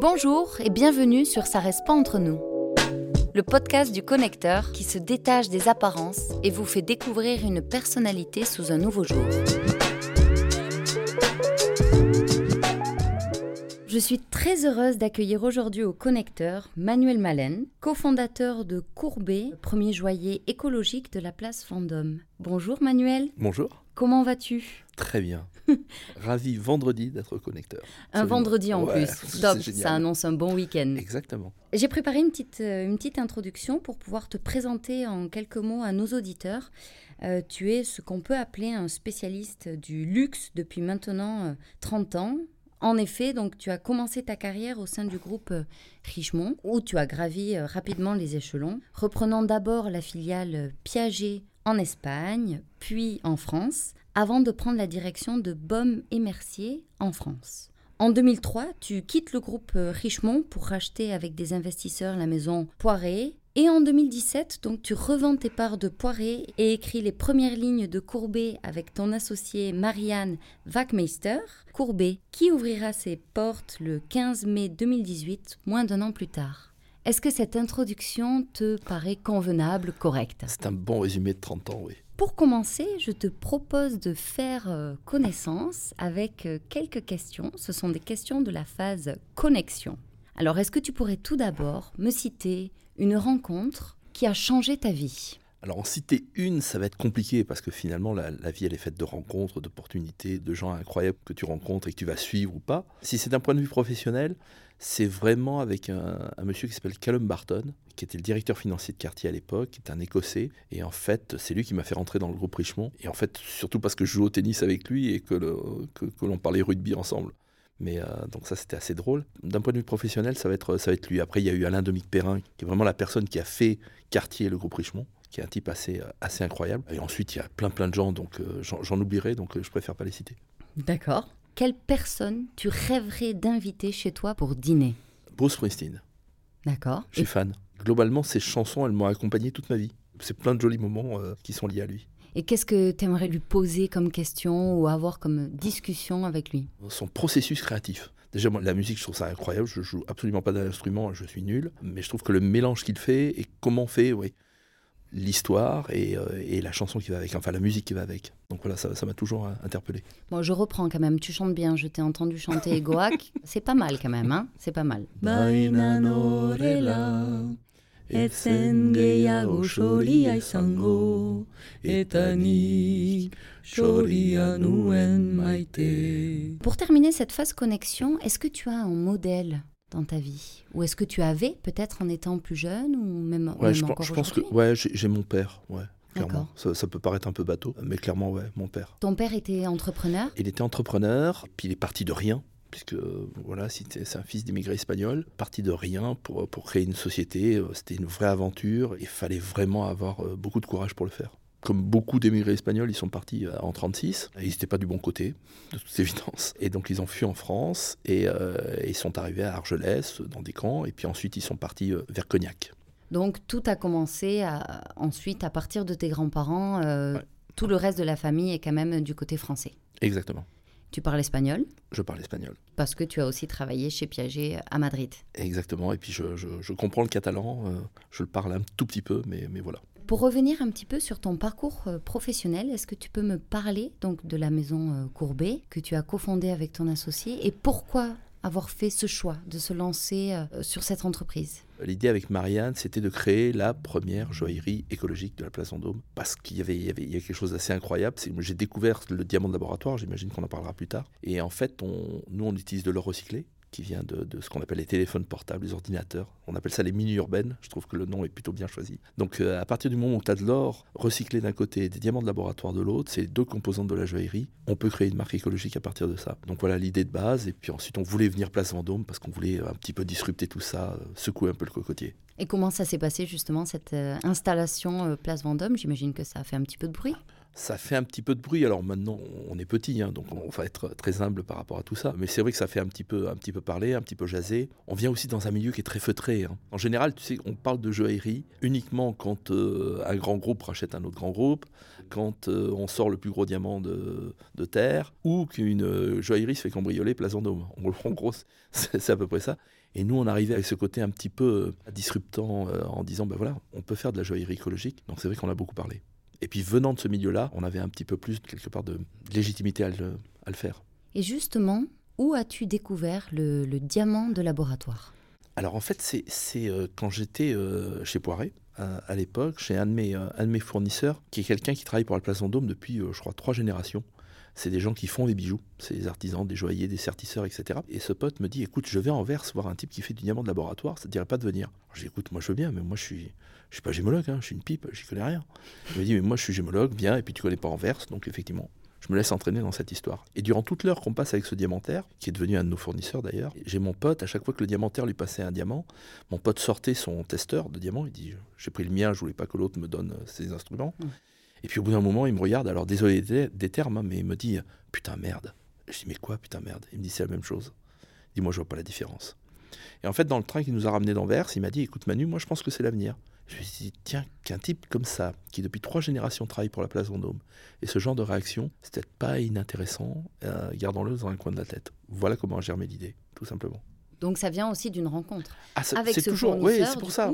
Bonjour et bienvenue sur Ça reste pas entre nous. Le podcast du connecteur qui se détache des apparences et vous fait découvrir une personnalité sous un nouveau jour. Je suis très heureuse d'accueillir aujourd'hui au connecteur Manuel Malen, cofondateur de Courbet, premier joaillier écologique de la place Vendôme. Bonjour Manuel. Bonjour. Comment vas-tu? Très bien. Ravi vendredi d'être au connecteur. Un vendredi en Ouais, plus. Top, ça annonce un bon week-end. Exactement. J'ai préparé une petite, euh, une petite introduction pour pouvoir te présenter en quelques mots à nos auditeurs. Euh, tu es ce qu'on peut appeler un spécialiste du luxe depuis maintenant euh, 30 ans. En effet, donc tu as commencé ta carrière au sein du groupe euh, Richemont, où tu as gravi euh, rapidement les échelons, reprenant d'abord la filiale euh, Piaget en Espagne, puis en France, avant de prendre la direction de Baume et Mercier en France. En 2003, tu quittes le groupe Richemont pour racheter avec des investisseurs la maison Poiré. Et en 2017, donc tu revends tes parts de Poiré et écris les premières lignes de Courbet avec ton associé Marianne Wackmeister. Courbet, qui ouvrira ses portes le 15 mai 2018, moins d'un an plus tard? Est-ce que cette introduction te paraît convenable, correcte? C'est un bon résumé de 30 ans, oui. pour commencer, je te propose de faire euh, connaissance avec euh, quelques questions. Ce sont des questions de la phase connexion. Alors, est-ce que tu pourrais tout d'abord me citer une rencontre qui a changé ta vie Alors en citer une, ça va être compliqué parce que finalement la, vie elle est faite de rencontres, d'opportunités, de gens incroyables que tu rencontres et que tu vas suivre ou pas. Si c'est d'un point de vue professionnel, c'est vraiment avec un, monsieur qui s'appelle Callum Barton, qui était le directeur financier de quartier à l'époque, qui est un Écossais. Et en fait, c'est lui qui m'a fait rentrer dans le groupe Richemont. Et en fait, surtout parce que je joue au tennis avec lui et que, le- que, que l'on parlait rugby ensemble. Mais euh, donc ça, c'était assez drôle. D'un point de vue professionnel, ça va être, ça va être lui. Après, il y a eu Alain Domic Perrin, qui est vraiment la personne qui a fait Cartier et le groupe Richemont, qui est un type assez, euh, assez incroyable. Et ensuite, il y a plein plein de gens, donc euh, j'en, oublierai, donc euh, je préfère pas les citer. D'accord. Quelle personne tu rêverais d'inviter chez toi pour dîner? Bruce Springsteen, D'accord. je suis fan. Globalement, ses chansons, elles m'ont accompagné toute ma vie. C'est plein de jolis moments qui sont liés à lui. Et qu'est-ce que tu aimerais lui poser comme question ou avoir comme discussion avec lui? Son processus créatif. Déjà, moi, la musique, je trouve ça incroyable. Je joue absolument pas d'instrument, je suis nul. Mais je trouve que le mélange qu'il fait et comment fait, oui, l'histoire et, euh, et la chanson qui va avec, enfin la musique qui va avec. Donc voilà, ça ça m'a toujours euh, interpellé. Bon, je reprends quand même. Tu chantes bien. Je t'ai entendu chanter Egoac. C'est pas mal quand même, hein C'est pas mal. Etzen gehiago soria izango. Eta nik soria nuen maite. Pour terminer cette phase connexion, est-ce que tu as un modèle dans ta vie? Ou est-ce que tu avais peut-être en étant plus jeune ou même, ou Ouais, même je, encore je pense que ouais, j'ai mon père, ouais, clairement. Ça, ça peut paraître un peu bateau, mais clairement, ouais, mon père. Ton père était entrepreneur? Il était entrepreneur, puis il est parti de rien, puisque euh, voilà, c'est un fils d'immigrés espagnols, parti de rien pour, pour créer une société. euh, C'était une vraie aventure. Il fallait vraiment avoir euh, beaucoup de courage pour le faire. Comme beaucoup d'émigrés espagnols, ils sont partis euh, en 36. Et ils n'étaient pas du bon côté, de toute évidence. Et donc ils ont fui en France et euh, ils sont arrivés à Argelès, dans des camps. Et puis ensuite ils sont partis euh, vers Cognac. Donc tout a commencé à- ensuite à partir de tes grands-parents. euh, Ouais. Tout le reste de la famille est quand même du côté français. Exactement. Tu parles espagnol Je parle espagnol. parce que tu as aussi travaillé chez Piaget à Madrid. Exactement. Et puis je, je- je comprends le catalan. euh, je le parle un tout petit peu, mais, mais voilà. Pour revenir un petit peu sur ton parcours euh, professionnel, est-ce que tu peux me parler donc de la maison euh, Courbet que tu as cofondée avec ton associé et pourquoi avoir fait ce choix de se lancer euh, sur cette entreprise L'idée avec Marianne, c'était de créer la première joaillerie écologique de la place Vendôme. Parce qu'il y y avait, quelque chose d'assez incroyable. J'ai découvert le diamant de laboratoire, j'imagine qu'on en parlera plus tard. Et en fait, on, nous, on utilise de l'or recyclé, qui vient de, de ce qu'on appelle les téléphones portables, les ordinateurs. On appelle ça les mini-urbaines. Je trouve que le nom est plutôt bien choisi. Donc, euh, à partir du moment où tu as de l'or recyclé d'un côté et des diamants de laboratoire de l'autre, c'est deux composantes de la joaillerie, on peut créer une marque écologique à partir de ça. Donc, voilà l'idée de base. Et puis ensuite, on voulait venir place Vendôme parce qu'on voulait un petit peu disrupter tout ça, euh, secouer un peu le cocotier. Et comment ça s'est passé justement cette euh, installation Place Vendôme? J'imagine que ça a fait un petit peu de bruit. Ça fait un petit peu de bruit. Alors maintenant, on est petit, hein, donc on va être très humble par rapport à tout ça. Mais c'est vrai que ça fait un petit peu, parler, un petit peu jaser. On vient aussi dans un milieu qui est très feutré. hein. En général, tu sais, on parle de joaillerie uniquement quand euh, un grand groupe rachète un autre grand groupe, quand euh, on sort le plus gros diamant de, terre, ou qu'une euh, joaillerie se fait cambrioler place Vendôme. En, en gros, c'est à peu près ça. Et nous, on arrivait avec ce côté un petit peu disruptant en disant, ben voilà, on peut faire de la joaillerie écologique. Donc c'est vrai qu'on a beaucoup parlé. Et puis venant de ce milieu-là, on avait un petit peu plus, quelque part, de légitimité à le, à le faire. Et justement, où as-tu découvert le, le, diamant de laboratoire? Alors en fait, c'est euh, quand j'étais euh, chez Poiret, à, à l'époque, chez un de, mes, un de mes fournisseurs, qui est quelqu'un qui travaille pour la Place Vendôme depuis, je crois, trois générations c'est des gens qui font les bijoux, c'est des artisans, des joailliers, des sertisseurs, etc. Et ce pote me dit, écoute, je vais en Anvers voir un type qui fait du diamant de laboratoire, ça te dirait pas de venir. Je dis, écoute, moi je veux bien, mais moi je suis, je suis pas gémologue, hein, je suis une pipe, j'y connais rien. Il me dit, mais moi je suis gémologue, bien, et puis tu connais pas Anvers, donc effectivement, je me laisse entraîner dans cette histoire. Et durant toute l'heure qu'on passe avec ce diamantaire, qui est devenu un de nos fournisseurs d'ailleurs, j'ai mon pote, à chaque fois que le diamantaire lui passait un diamant, mon pote sortait son testeur de diamant, il dit, j'ai pris le mien, je voulais pas que l'autre me donne ses instruments. Mmh. Et puis au bout d'un moment, il me regarde, alors désolé des termes, hein, mais il me dit Putain merde. Je dis Mais quoi, putain merde? Il me dit C'est la même chose. Il dit Moi, je vois pas la différence. Et en fait, dans le train qui nous a ramenés d'Anvers, il m'a dit Écoute, Manu, moi, je pense que c'est l'avenir. Je me suis dit Tiens, qu'un type comme ça, qui depuis trois générations travaille pour la place Vendôme, et ce genre de réaction, c'est peut-être pas inintéressant, euh, gardons-le dans un coin de la tête. Voilà comment germé l'idée, tout simplement. Donc ça vient aussi d'une rencontre. Ah, c'est toujours, oui, c'est pour ça.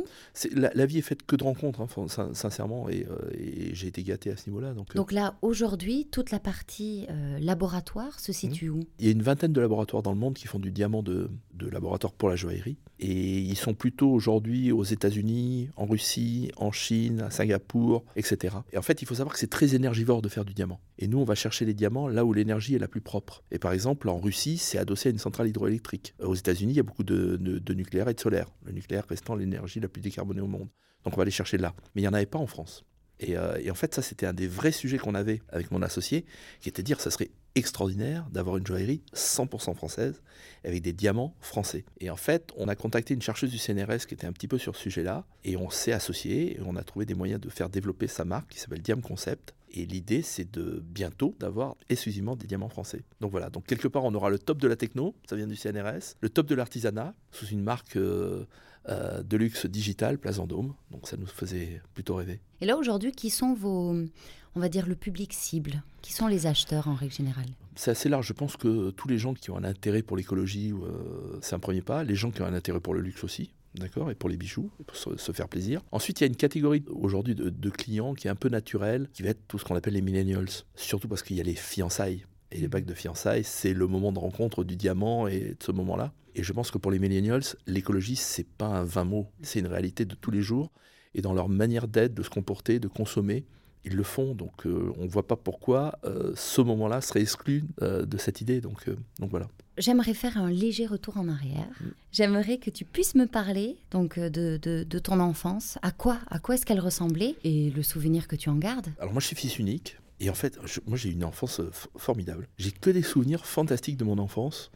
La, la, vie est faite que de rencontres, hein, sincèrement, et, euh, et j'ai été gâté à ce niveau-là. Donc, euh. donc là, aujourd'hui, toute la partie euh, laboratoire se situe où? Il y a une vingtaine de laboratoires dans le monde qui font du diamant de, de laboratoire pour la joaillerie, et ils sont plutôt aujourd'hui aux États-Unis, en Russie, en Chine, à Singapour, etc. Et en fait, il faut savoir que c'est très énergivore de faire du diamant. Et nous, on va chercher les diamants là où l'énergie est la plus propre. Et par exemple, en Russie, c'est adossé à une centrale hydroélectrique. Aux États-Unis, il y a beaucoup de, nucléaire et de solaire. Le nucléaire restant l'énergie la plus décarbonée au monde. Donc on va aller chercher là. Mais il n'y en avait pas en France. Et, euh, et en fait, ça, c'était un des vrais sujets qu'on avait avec mon associé, qui était de dire ça serait extraordinaire d'avoir une joaillerie 100% française avec des diamants français. Et en fait, on a contacté une chercheuse du CNRS qui était un petit peu sur ce sujet-là et on s'est associé et on a trouvé des moyens de faire développer sa marque qui s'appelle Diam Concept. Et l'idée, c'est de bientôt d'avoir exclusivement des diamants français. Donc voilà, donc quelque part, on aura le top de la techno, ça vient du CNRS, le top de l'artisanat, sous une marque euh, euh, de luxe digital, Place Vendôme. Donc ça nous faisait plutôt rêver. Et là, aujourd'hui, qui sont vos, on va dire, le public cible? Qui sont les acheteurs en règle générale? C'est assez large. Je pense que tous les gens qui ont un intérêt pour l'écologie, euh, c'est un premier pas. Les gens qui ont un intérêt pour le luxe aussi, d'accord, et pour les bijoux, pour se, faire plaisir. Ensuite, il y a une catégorie aujourd'hui de, clients qui est un peu naturelle, qui va être tout ce qu'on appelle les millennials, surtout parce qu'il y a les fiançailles. Et les bacs de fiançailles, c'est le moment de rencontre du diamant et de ce moment-là. Et je pense que pour les millennials, l'écologie, c'est pas un vain mot, c'est une réalité de tous les jours. Et dans leur manière d'être, de se comporter, de consommer, ils le font. Donc euh, on ne voit pas pourquoi euh, ce moment-là serait exclu euh, de cette idée. Donc, donc voilà. J'aimerais faire un léger retour en arrière. Mm. J'aimerais que tu puisses me parler donc de, de, ton enfance. À quoi, à quoi est-ce qu'elle ressemblait et le souvenir que tu en gardes? Alors moi je suis fils unique et en fait moi j'ai une enfance formidable. J'ai que des souvenirs fantastiques de mon enfance.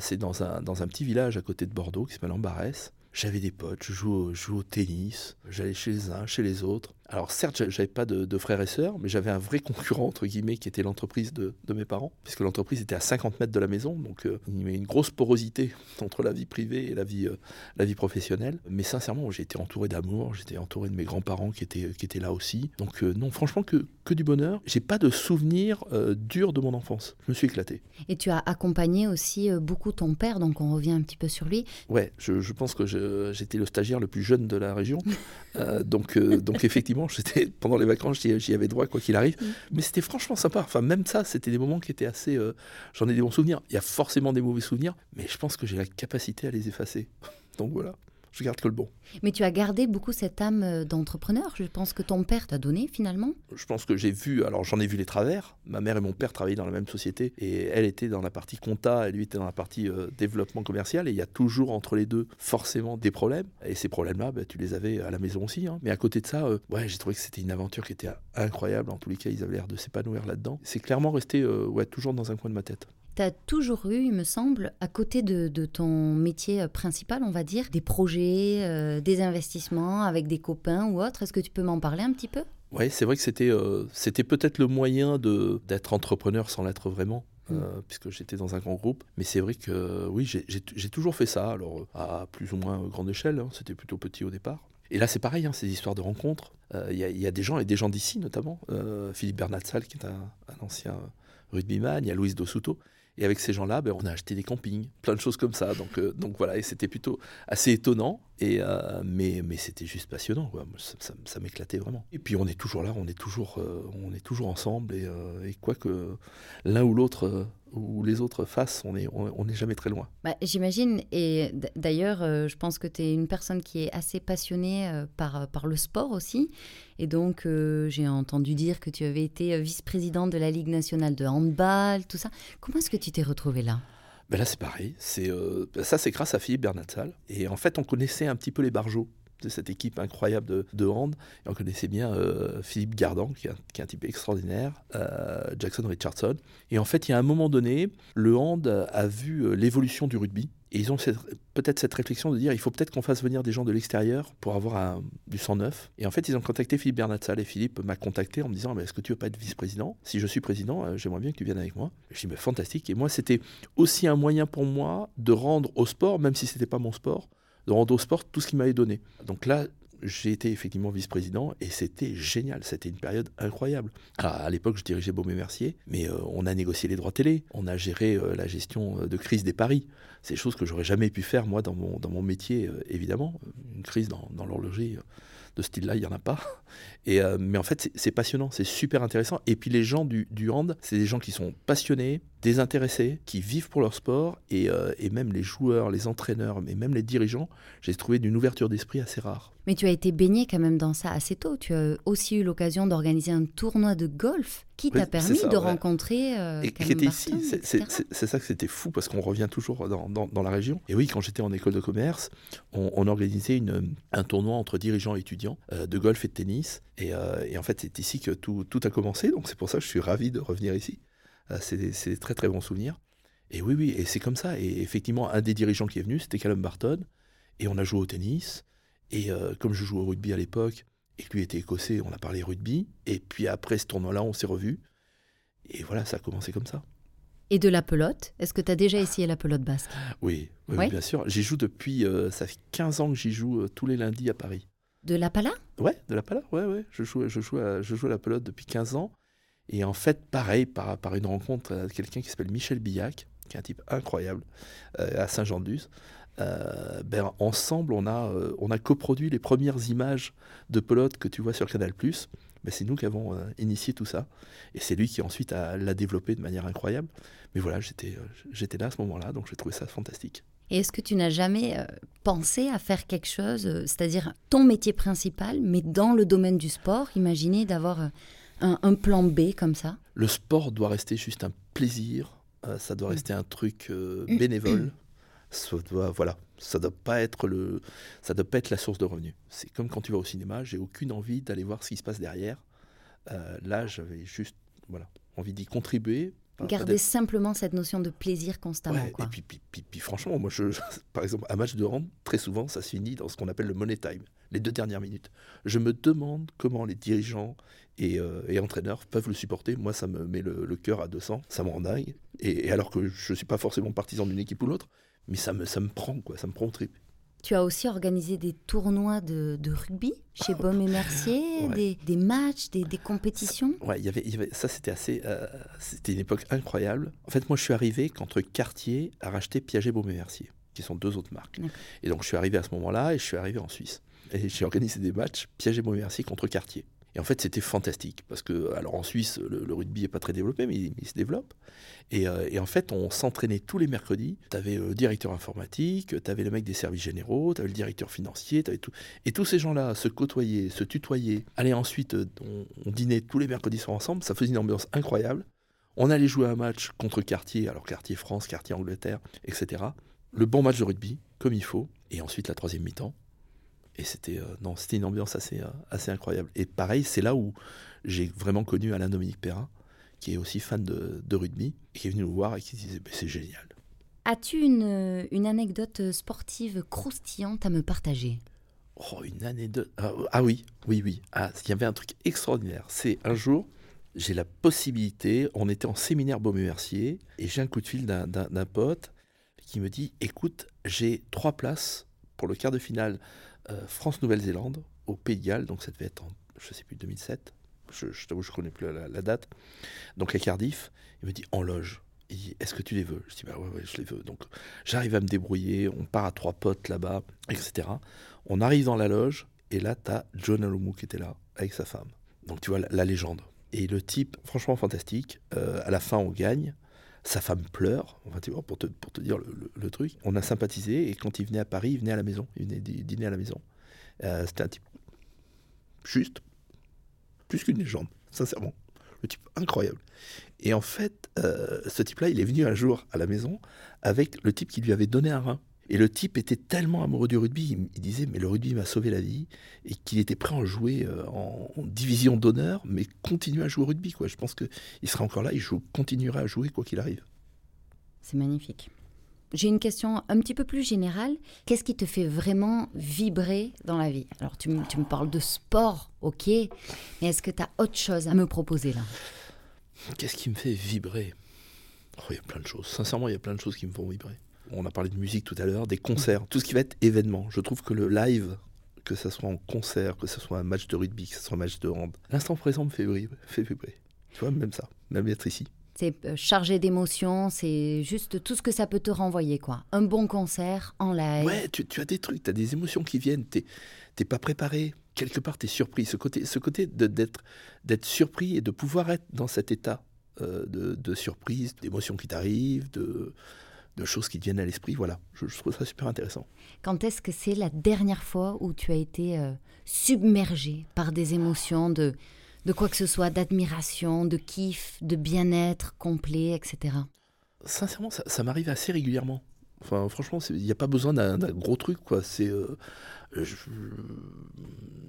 C'est dans un, dans un petit village à côté de Bordeaux qui s'appelle Ambarès. J'avais des potes, je jouais au tennis, j'allais chez les uns, chez les autres. Alors certes, j'avais pas de, frères et sœurs, mais j'avais un vrai concurrent, entre guillemets, qui était l'entreprise de, mes parents, puisque l'entreprise était à 50 mètres de la maison, donc euh, il y avait une grosse porosité entre la vie privée et la vie, euh, la vie professionnelle. Mais sincèrement, j'ai été entouré d'amour, j'étais entouré de mes grands-parents qui étaient, qui étaient là aussi. Donc euh, non, franchement, que, que du bonheur. J'ai pas de souvenirs durs de mon enfance. Je me suis éclaté. Et tu as accompagné aussi beaucoup ton père, donc on revient un petit peu sur lui. Ouais, je, je pense que j'étais le stagiaire le plus jeune de la région. donc, donc effectivement, pendant les vacances, j'y avais droit quoi qu'il arrive. Mm. Mais c'était franchement sympa. Enfin, même ça, c'était des moments qui étaient assez. Euh, j'en ai des bons souvenirs. Il y a forcément des mauvais souvenirs, mais je pense que j'ai la capacité à les effacer. Donc voilà je garde que le bon. Mais tu as gardé beaucoup cette âme euh, d'entrepreneur. Je pense que ton père t'a donné finalement. Je pense que j'ai vu, alors j'en ai vu les travers. Ma mère et mon père travaillaient dans la même société et elle était dans la partie compta et lui était dans la partie euh, développement commercial. Et il y a toujours entre les deux forcément des problèmes. Et ces problèmes-là, bah, tu les avais à la maison aussi. Hein. Mais à côté de ça, euh, ouais, j'ai trouvé que c'était une aventure qui était incroyable. En tous les cas, ils avaient l'air de s'épanouir là-dedans. C'est clairement resté ouais, toujours dans un coin de ma tête tu as toujours eu, il me semble, à côté de, ton métier euh, principal, on va dire, des projets, euh, des investissements avec des copains ou autres. Est-ce que tu peux m'en parler un petit peu? Oui, c'est vrai que c'était euh, c'était peut-être le moyen d'être entrepreneur sans l'être vraiment. Mm. puisque j'étais dans un grand groupe. Mais c'est vrai que oui, j'ai toujours fait ça, alors à plus ou moins grande échelle, hein. c'était plutôt petit au départ. Et là, c'est pareil, hein, ces histoires de rencontres. Il y, a des gens, et des gens d'ici notamment. Philippe Bernatsal, qui est un, un ancien rugbyman, il y a Luis Dosuto. Et avec ces gens-là, ben, on a acheté des campings, plein de choses comme ça. Donc, euh, donc voilà, et c'était plutôt assez étonnant, et, euh, mais, mais c'était juste passionnant. Ça, m'éclatait vraiment. Et puis on est toujours là, on est toujours, euh, on est toujours ensemble, et, et quoi que l'un ou l'autre ou les autres fassent, on n'est on, jamais très loin. Bah, J'imagine, et d'ailleurs, je pense que tu es une personne qui est assez passionnée par, par le sport aussi. Et donc, j'ai entendu dire que tu avais été vice-président de la Ligue nationale de handball, tout ça. Comment est-ce que tu t'es retrouvé là? Ben Là, c'est pareil. Euh, ça, c'est grâce à Philippe Bernatsal. Et en fait, on connaissait un petit peu les barjots de cette équipe incroyable de, de hand. On connaissait bien euh, Philippe Gardan, qui est, un, type extraordinaire, euh, Jackson Richardson. Et en fait, il y a un moment donné, le hand a vu l'évolution du rugby. Et ils ont peut-être cette réflexion de dire il faut peut-être qu'on fasse venir des gens de l'extérieur pour avoir du sang neuf. Et en fait, ils ont contacté Philippe Bernatsal et Philippe m'a contacté en me disant Est-ce que tu veux pas être vice-président? Si je suis président, euh, j'aimerais bien que tu viennes avec moi. Je dis mais Fantastique. Et moi, c'était aussi un moyen pour moi de rendre au sport, même si ce n'était pas mon sport, de rendre au sport tout ce qu'il m'avait donné. Donc là, j'ai été effectivement vice-président et c'était génial. C'était une période incroyable. à l'époque, je dirigeais et Mercier, mais euh, on a négocié les droits télé, on a géré euh, la gestion euh, de crise des paris. Des choses que j'aurais jamais pu faire, moi, dans mon, dans mon métier, évidemment. Une crise dans, dans l'horlogerie de ce style-là, il n'y en a pas. Et, mais en fait, c'est passionnant, c'est super intéressant. Et puis les gens du, du hand, c'est des gens qui sont passionnés, désintéressés, qui vivent pour leur sport. Et, euh, et même les joueurs, les entraîneurs, mais même les dirigeants, j'ai trouvé d'une ouverture d'esprit assez rare. Mais tu as été baigné quand même dans ça assez tôt. Tu as aussi eu l'occasion d'organiser un tournoi de golf qui t'a permis de rencontrer. Euh, et qui était ici. C'est ça que c'était fou parce qu'on revient toujours dans, dans, la région. Et oui, quand j'étais en école de commerce, on, on organisait une, un tournoi entre dirigeants et étudiants de golf et de tennis. Euh, et, en fait, c'est ici que tout, tout, a commencé, donc c'est pour ça que je suis ravi de revenir ici. Euh, c'est des très très bons souvenirs. Et oui, oui, et c'est comme ça. Et effectivement, un des dirigeants qui est venu, c'était Callum Barton, et on a joué au tennis. Et euh, comme je jouais au rugby à l'époque, et que lui était écossais, on a parlé rugby. Et puis après ce tournoi-là, on s'est revus. Et voilà, ça a commencé comme ça. Et de la pelote Est-ce que tu as déjà essayé la pelote basque? Oui, oui, bien sûr. J'y joue depuis, ça fait 15 ans que j'y joue tous les lundis à Paris. De la pala? Ouais, de la pala, ouais, ouais. Je joue, je, joue à, je joue la pelote depuis 15 ans. Et en fait, pareil, par, une rencontre avec quelqu'un qui s'appelle Michel Billac, qui est un type incroyable, euh, à Saint-Jean-de-Luz, euh, ben, ensemble, on a, euh, on a coproduit les premières images de pelote que tu vois sur Canal+. Ben, c'est nous qui avons initié tout ça. Et c'est lui qui ensuite l'a développé de manière incroyable. Mais voilà, j'étais, j'étais là à ce moment-là, donc j'ai trouvé ça fantastique. Et est-ce que tu n'as jamais pensé à faire quelque chose, c'est-à-dire ton métier principal, mais dans le domaine du sport Imaginez d'avoir euh, un, plan B comme ça Le sport doit rester juste un plaisir, ça doit rester un truc bénévole. Ça doit, voilà, ça doit pas être le, ça doit pas être la source de revenus. C'est comme quand tu vas au cinéma, j'ai aucune envie d'aller voir ce qui se passe derrière. là, j'avais juste, voilà, envie d'y contribuer Garder simplement cette notion de plaisir constamment. Et puis, puis, franchement, moi, je, par exemple, un match de hand, très souvent, ça se finit dans ce qu'on appelle le money time, les deux dernières minutes. Je me demande comment les dirigeants et, euh, entraîneurs peuvent le supporter. Moi, ça me met le, cœur à 200, ça me rend dingue. Et, alors que je ne suis pas forcément partisan d'une équipe ou l'autre, mais ça me, ça me prend, quoi, ça me prend au trip. Tu as aussi organisé des tournois de, rugby chez Baume et Mercier, des, matchs, des, compétitions. Ouais, y avait, y avait, ça c'était assez, euh, c'était une époque incroyable. En fait, moi je suis arrivé quand Cartier a racheté Piaget Baume et Mercier, qui sont deux autres marques. Et donc je suis arrivé à ce moment-là et je suis arrivé en Suisse. Et j'ai organisé des matchs Piaget Baume et Mercier contre Cartier. Et en fait, c'était fantastique parce que, alors en Suisse, le, rugby n'est pas très développé, mais il, se développe. Euh, et, en fait, on s'entraînait tous les mercredis. Tu avais le directeur informatique, tu avais le mec des services généraux, tu avais le directeur financier, avais tout. Et tous ces gens-là se côtoyaient, se tutoyaient. Allez, ensuite, euh, on, dînait tous les mercredis soirs ensemble. Ça faisait une ambiance incroyable. On allait jouer un match contre Quartier, alors Quartier France, Quartier Angleterre, etc. Le bon match de rugby, comme il faut. Et ensuite, la troisième mi-temps, et c'était euh, non, c'était une ambiance assez, euh, assez incroyable. Et pareil, c'est là où j'ai vraiment connu Alain Dominique Perrin, qui est aussi fan de, de rugby, et qui est venu nous voir et qui disait c'est génial. As-tu une, une, anecdote sportive croustillante à me partager? Oh, une anecdote. Ah, ah, oui, oui, oui. Ah, il y avait un truc extraordinaire. C'est un jour, j'ai la possibilité, on était en séminaire Beaumont-Mercier, et j'ai un coup de fil d'un pote qui me dit Écoute, j'ai trois places pour le quart de finale euh, France-Nouvelle-Zélande, au Pays de Galles, donc ça devait être en, je sais plus, 2007. je, je t'avoue, je connais plus la, date. Donc à Cardiff, il me dit en loge. Il dit, Est-ce que tu les veux? Je dis bah ouais, ouais, je les veux. Donc j'arrive à me débrouiller. On part à trois potes là-bas, etc. On arrive dans la loge et là, tu as John Alomou qui était là avec sa femme. Donc tu vois la, la légende. Et le type, franchement fantastique. Euh, à la fin, on gagne. Sa femme pleure, pour te, dire le, truc. On a sympathisé et quand il venait à Paris, il venait à la maison. Il venait dî- dîner à la maison. Euh, C'était un type juste, plus qu'une légende, sincèrement. Le type incroyable. Et en fait, euh, ce type-là, il est venu un jour à la maison avec le type qui lui avait donné un rein. Et le type était tellement amoureux du rugby, il, il disait mais le rugby m'a sauvé la vie et qu'il était prêt à en jouer euh, en, en division d'honneur, mais continuer à jouer au rugby quoi. Je pense que il sera encore là, il joue, continuera à jouer quoi qu'il arrive. C'est magnifique. J'ai une question un petit peu plus générale. Qu'est-ce qui te fait vraiment vibrer dans la vie? Alors, tu, me- tu me parles de sport, ok, mais est-ce que tu as autre chose à me proposer là? Qu'est-ce qui me fait vibrer? Oh, Il y a plein de choses. Sincèrement, il y a plein de choses qui me font vibrer. On a parlé de musique tout à l'heure, des concerts, tout ce qui va être événement. Je trouve que le live, que ce soit en concert, que ce soit un match de rugby, que ce soit un match de hand, l'instant présent me fait vibrer. Fait vibrer. Tu vois, même ça, même être ici. C'est euh, chargé d'émotions, c'est juste tout ce que ça peut te renvoyer, quoi. Un bon concert en live. Ouais, tu, tu as des trucs, tu as des émotions qui viennent, tu n'es pas préparé. Quelque part, tu es surpris. Ce côté, ce côté de- d'être d'être surpris et de pouvoir être dans cet état euh, de, de surprise, d'émotions qui t'arrivent, de, de choses qui te viennent à l'esprit, voilà. Je, je trouve ça super intéressant. Quand est-ce que c'est la dernière fois où tu as été euh, submergé par des émotions de, de quoi que ce soit, d'admiration, de kiff, de bien-être complet, etc. Sincèrement, ça, ça m'arrive assez régulièrement. Enfin, franchement, il n'y a pas besoin d'un gros truc, quoi. C'est. euh, je-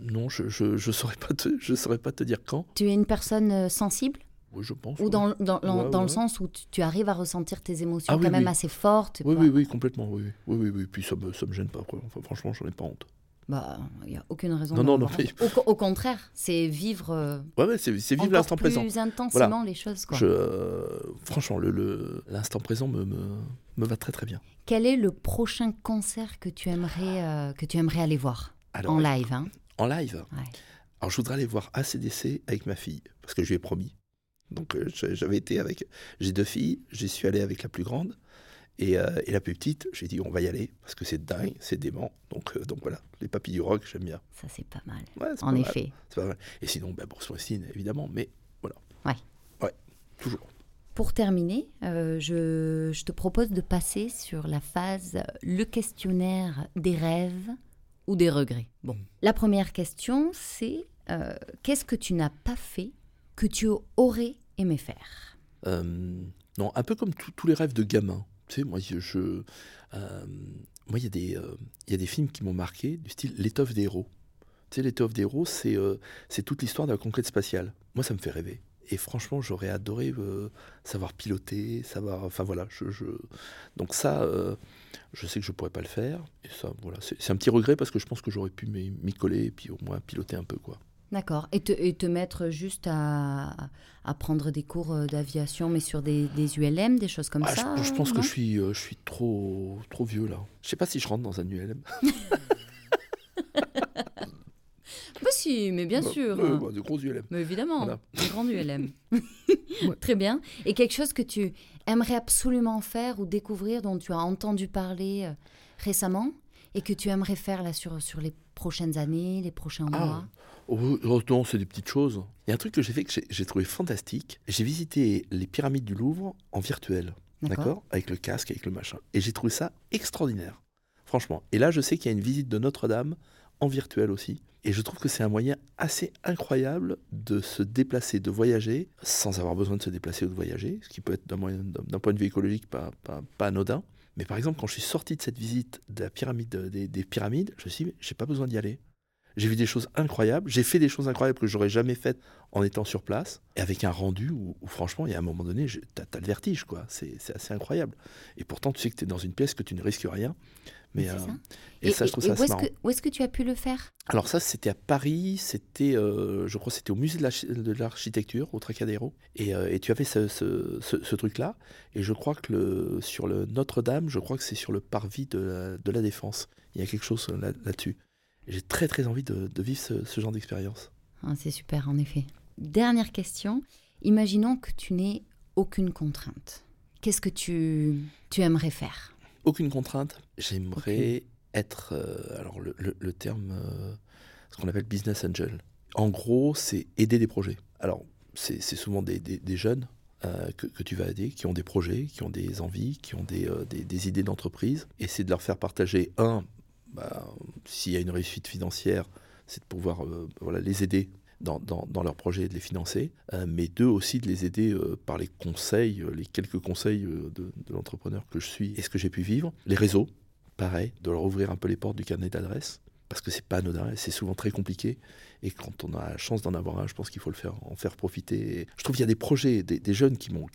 non, je ne je, saurais pas te, je saurais pas te dire quand. Tu es une personne euh, sensible? Oui, je pense. Ou dans, dans, dans- Ouais, dans le sance où tu, tu arrives à ressentir tes émotions Ah oui, quand même oui. assez fortes Oui, oui, oui, complètement. Oui, oui, oui. Puis ça me, ça me gêne pas, quoi. Enfin, franchement, j'en ai pas honte. Bah, il n'y a aucune raison Non, non, non, mais-. Au, co- au contraire, c'est vivre, euh, Ouais, ouais, c'est vivre l'instant plus présent. intensément les choses. Quoi. Je, euh, franchement, le- le- l'instant présent me, me, me va très très bien. Quel est le prochain concert que tu aimerais, euh, que tu aimerais aller voir Alors, En live, hein? En live? Ouais. Alors, je voudrais aller voir ACDC avec ma fille, parce que je lui ai promis. Donc, euh, j'avais été avec. J'ai deux filles, j'y suis allé avec la plus grande. Et, euh, et la plus petite, j'ai dit on va y aller, parce que c'est dingue, c'est dément. Donc, euh, donc voilà, les papilles du rock, j'aime bien. Ça, c'est pas mal. Ouais, En pas effet. c'est pas mal. Et sinon, bah, Bruce Springsteen, évidemment, mais voilà. Ouais. Ouais, toujours. Pour terminer, euh, je, je te propose de passer sur la phase le questionnaire des rêves ou des regrets. Bon, la première question, c'est euh, qu'est-ce que tu n'as pas fait que tu aurais aimé faire Euh, non, un peu comme tous- les rêves de gamin. Tu sais, moi, je, euh, il y a des, euh, y a des films qui m'ont marqué, du style L'étoffe des héros. Tu sais, L'étoffe des héros, c'est, toute l'histoire de la conquête spatiale. Moi, ça me fait rêver. Et franchement, j'aurais adoré savoir piloter, savoir. Enfin voilà, donc ça, je sais que je pourrais pas le faire. Et ça, voilà, c'est, un petit regret parce que je pense que j'aurais pu m'y coller et puis au moins piloter un peu, quoi. D'accord. Et te, et te mettre juste à, à prendre des cours euh, d'aviation, mais sur des, des ULM, des choses comme Ah, ça je, je pense que je suis, euh, je suis trop, trop vieux là. Je sais pas si je rentre dans un ULM. Bah si, mais bien Bah, sûr. euh, bah, de gros ULM. Mais évidemment, Voilà. un grand ULM. Très bien. Et quelque chose que tu aimerais absolument faire ou découvrir, dont tu as entendu parler euh, récemment et que tu aimerais faire là sur, sur les prochaines années, les prochains Ah, mois? Oh, non, c'est des petites choses. Il y a un truc que j'ai fait que j'ai- trouvé fantastique. J'ai visité les pyramides du Louvre en virtuel. D'accord Avec le casque, avec le machin. Et j'ai trouvé ça extraordinaire. Franchement. Et là, je sais qu'il y a une visite de Notre-Dame en virtuel aussi. Et je trouve que c'est un moyen assez incroyable de se déplacer, de voyager, sans avoir besoin de se déplacer ou de voyager, ce qui peut être d'un point de vue écologique pas, pas, pas anodin. Mais par exemple, quand je suis sorti de cette visite de la pyramide, des, des pyramides, je me suis dit, mais j'ai pas besoin d'y aller. J'ai vu des choses incroyables, j'ai fait des choses incroyables que j'aurais jamais faites en étant sur place, et avec un rendu où, où, franchement, il y a un moment donné, t'as as le vertige, quoi. C'est assez incroyable. Et pourtant, tu sais que tu es dans une pièce, que tu ne risques rien. Mais, euh, ça. et, ça, je trouve et ça où est-ce que, où est-ce que tu as pu le faire? Alors ça, c'était à Paris, c'était, euh, je crois, c'était au musée de l'archi- de l'architecture, au Trocadéro, et, euh, et tu avais ce, ce- ce- ce truc-là, et je crois que le, sur le Notre-Dame, je crois que c'est sur le parvis de la, de la Défense. Il y a quelque chose là- là-dessus. Et J'ai très très envie de, de vivre ce, ce genre d'expérience. Ah, C'est super, en effet. Dernière question. Imaginons que tu n'aies aucune contrainte. Qu'est-ce que tu, tu aimerais faire? Aucune contrainte. J'aimerais être, euh, alors le, le- le terme, euh, ce qu'on appelle business angel. En gros, c'est aider des projets. Alors, c'est souvent des, des- des jeunes euh, que, que tu vas aider, qui ont des projets, qui ont des envies, qui ont des, des- des idées d'entreprise. Et c'est de leur faire partager, un, bah, s'il y a une réussite financière, c'est de pouvoir euh, les aider dans, dans, dans leurs projets et de les financer, Euh, mais deux aussi de les aider euh, par les conseils, les quelques conseils de, l'entrepreneur que je suis et ce que j'ai pu vivre. Les réseaux, pareil, de leur ouvrir un peu les portes du carnet d'adresses, parce que c'est pas anodin c'est souvent très compliqué. Et quand on a la chance d'en avoir un, je pense qu'il faut le faire, en faire profiter. Je trouve qu'il y a des projets, des, jeunes qui m'ont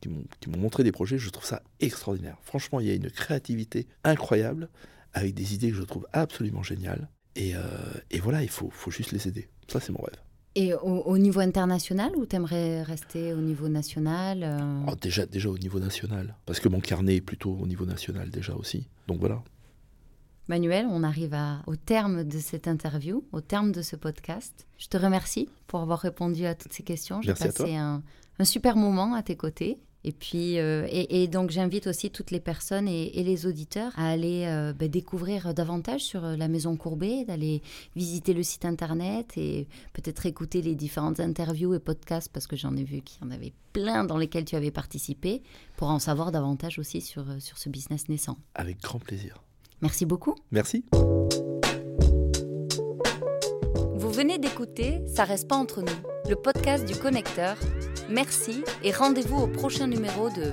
montré des projets, je trouve ça extraordinaire. Franchement, il y a une créativité incroyable, avec des idées que je trouve absolument géniales. Et, euh, et voilà, il faut, faut juste les aider. Ça, c'est mon rêve. Et au, au niveau international ou t'aimerais rester au niveau national euh, Oh, déjà, déjà au niveau national, parce que mon carnet est plutôt au niveau national déjà aussi. Donc voilà. Manuel, on arrive à- au terme de cette interview, au terme de ce podcast. Je te remercie pour avoir répondu à toutes ces questions. J'ai passé un, un super moment à tes côtés. Et puis, euh, et, et donc j'invite aussi toutes les personnes et, et les auditeurs à aller euh, ben, découvrir davantage sur euh, la Maison Courbet, d'aller visiter le site internet et peut-être écouter les différentes interviews et podcasts parce que j'en ai vu qu'il y en avait plein dans lesquels tu avais participé pour en savoir davantage aussi sur, sur ce business naissant. Avec grand plaisir. Merci beaucoup. Merci. Vous venez d'écouter Ça reste pas entre nous, le podcast du connecteur. Merci et rendez-vous au prochain numéro de